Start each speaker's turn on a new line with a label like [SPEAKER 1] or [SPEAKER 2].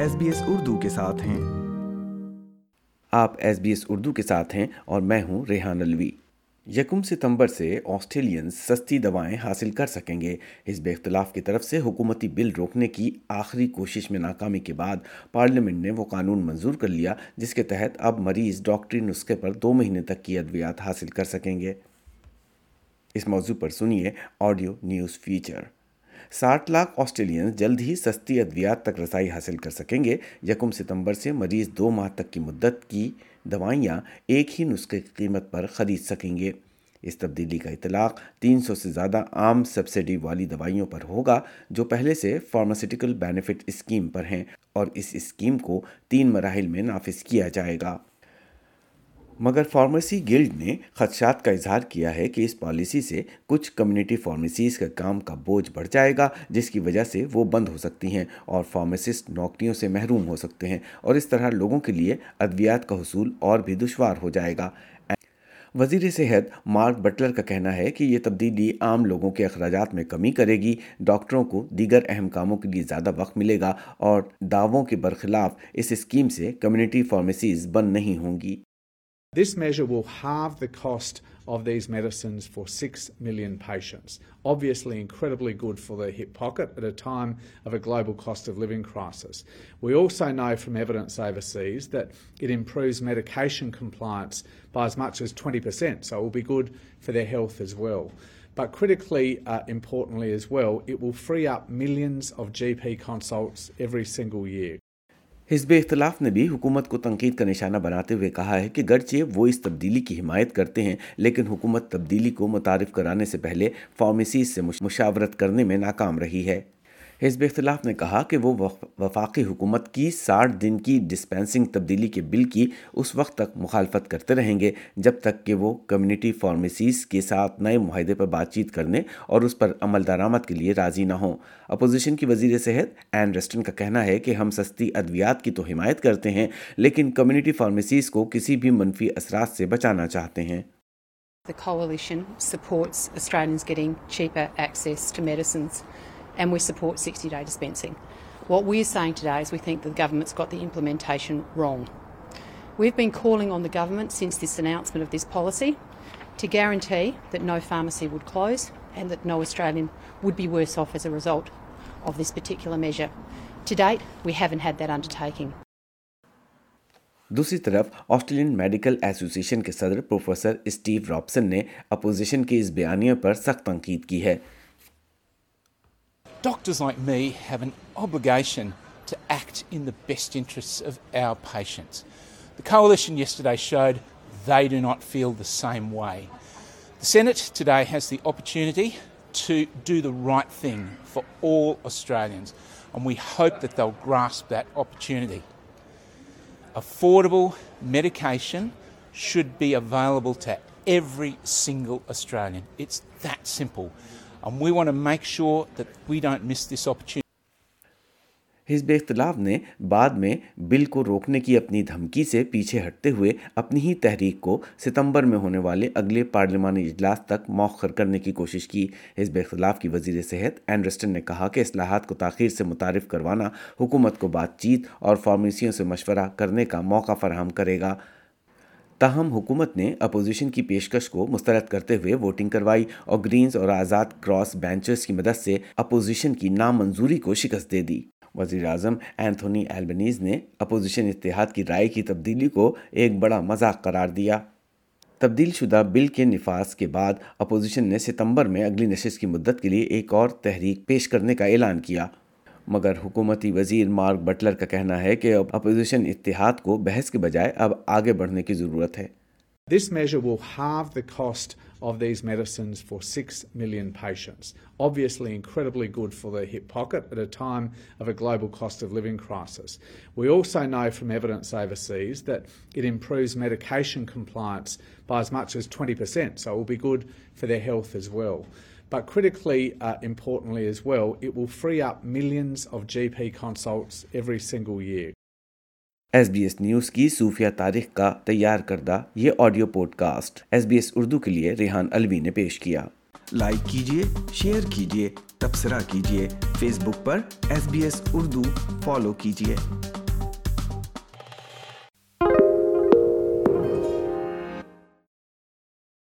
[SPEAKER 1] S B S Urdu کے ساتھ ہیں
[SPEAKER 2] آپ ایس بی ایس اردو کے ساتھ ہیں اور میں ہوں ریحان الوی یکم ستمبر سے آسٹریلین سستی دوائیں حاصل کر سکیں گے اس بے اختلاف کی طرف سے حکومتی بل روکنے کی آخری کوشش میں ناکامی کے بعد پارلیمنٹ نے وہ قانون منظور کر لیا جس کے تحت اب مریض ڈاکٹری نسخے پر دو مہینے تک کی ادویات حاصل کر سکیں گے اس موضوع پر سنیے آڈیو نیوز فیچر ساٹھ لاکھ آسٹریلینز جلد ہی سستی ادویات تک رسائی حاصل کر سکیں گے یکم ستمبر سے مریض دو ماہ تک کی مدت کی دوائیاں ایک ہی نسخے کی قیمت پر خرید سکیں گے اس تبدیلی کا اطلاق تین سو سے زیادہ عام سبسڈی والی دوائیوں پر ہوگا جو پہلے سے فارماسیٹیکل بینیفٹ اسکیم پر ہیں اور اس اسکیم کو تین مراحل میں نافذ کیا جائے گا مگر فارمیسی گلڈ نے خدشات کا اظہار کیا ہے کہ اس پالیسی سے کچھ کمیونٹی فارمیسیز کا کام کا بوجھ بڑھ جائے گا جس کی وجہ سے وہ بند ہو سکتی ہیں اور فارمیسسٹ نوکریوں سے محروم ہو سکتے ہیں اور اس طرح لوگوں کے لیے ادویات کا حصول اور بھی دشوار ہو جائے گا وزیر صحت مارک بٹلر کا کہنا ہے کہ یہ تبدیلی عام لوگوں کے اخراجات میں کمی کرے گی ڈاکٹروں کو دیگر اہم کاموں کے لیے زیادہ وقت ملے گا اور دعووں کے برخلاف اس اسکیم سے کمیونٹی فارمیسیز بند نہیں ہوں گی
[SPEAKER 3] س major win half the cost of the is medicines for six million patients absolutely good for the pocket ر turns we oh sigh knife members I was improves medication compliance pass marks twenty percent so be good for the health as well بریڈلیز well we are millions of G consults out every single یہ
[SPEAKER 2] حزب اختلاف نے بھی حکومت کو تنقید کا نشانہ بناتے ہوئے کہا ہے کہ گرچہ وہ اس تبدیلی کی حمایت کرتے ہیں لیکن حکومت تبدیلی کو متعارف کرانے سے پہلے فارمیسیز سے مشاورت کرنے میں ناکام رہی ہے حزب اختلاف نے کہا کہ وہ وفاقی حکومت کی ساٹھ دن کی ڈسپینسنگ تبدیلی کے بل کی اس وقت تک مخالفت کرتے رہیں گے جب تک کہ وہ کمیونٹی فارمیسیز کے ساتھ نئے معاہدے پر بات چیت کرنے اور اس پر عمل درآمد کے لیے راضی نہ ہوں اپوزیشن کی وزیر صحت این ریسٹن کا کہنا ہے کہ ہم سستی ادویات کی تو حمایت کرتے ہیں لیکن کمیونٹی فارمیسیز کو کسی بھی منفی اثرات سے بچانا چاہتے ہیں
[SPEAKER 4] and we support 60 day dispensing. What we're saying today is we think the government's got the implementation wrong. We've been calling on the government since this announcement of this policy to guarantee that no pharmacy would close and that no Australian would be worse off as a result of this particular measure. To date, we haven't had that undertaking.
[SPEAKER 2] دوسری طرف Australian medical association کے صدر professor Steve Robson نے opposition کے اس بیانیوں پر سخت تنقید کی ہے
[SPEAKER 5] Doctors like me have an obligation to act in the best interests of our patients. The Coalition yesterday showed they do not feel the same way. The Senate today has the opportunity to do the right thing for all Australians, and we hope that they'll grasp that opportunity. Affordable medication should be available to every single Australian. It's that simple.
[SPEAKER 2] حزب اختلاف نے بعد میں بل کو روکنے کی اپنی دھمکی سے پیچھے ہٹتے ہوئے اپنی ہی تحریک کو ستمبر میں ہونے والے اگلے پارلیمانی اجلاس تک مؤخر کرنے کی کوشش کی حزب اختلاف کی وزیر صحت اینڈرسٹن نے کہا کہ اصلاحات کو تاخیر سے متعارف کروانا حکومت کو بات چیت اور فارمیسیوں سے مشورہ کرنے کا موقع فراہم کرے گا تاہم حکومت نے اپوزیشن کی پیشکش کو مسترد کرتے ہوئے ووٹنگ کروائی اور گرینز اور آزاد کراس بینچرز کی مدد سے اپوزیشن کی نامنظوری کو شکست دے دی وزیر اعظم اینتھونی ایلبنیز نے اپوزیشن اتحاد کی رائے کی تبدیلی کو ایک بڑا مذاق قرار دیا تبدیل شدہ بل کے نفاذ کے بعد اپوزیشن نے ستمبر میں اگلی نشست کی مدت کے لیے ایک اور تحریک پیش کرنے کا اعلان کیا مگر حکومتی وزیر مارک بٹلر کا کہنا ہے کہ اپوزیشن اتحاد کو بحث کے بجائے اب آگے بڑھنے کی ضرورت ہے
[SPEAKER 3] But critically uh, importantly as well, it will free up millions of GP consults every single year.
[SPEAKER 2] S B S news کی صوفیہ تاریخ کا تیار کردہ یہ audio podcast S B S Urdu کے لیے ریحان الوی نے پیش کیا لائک کیجیے شیئر کیجیے تبصرہ کیجیے فیس بک پر S B S Urdu follow کیجیے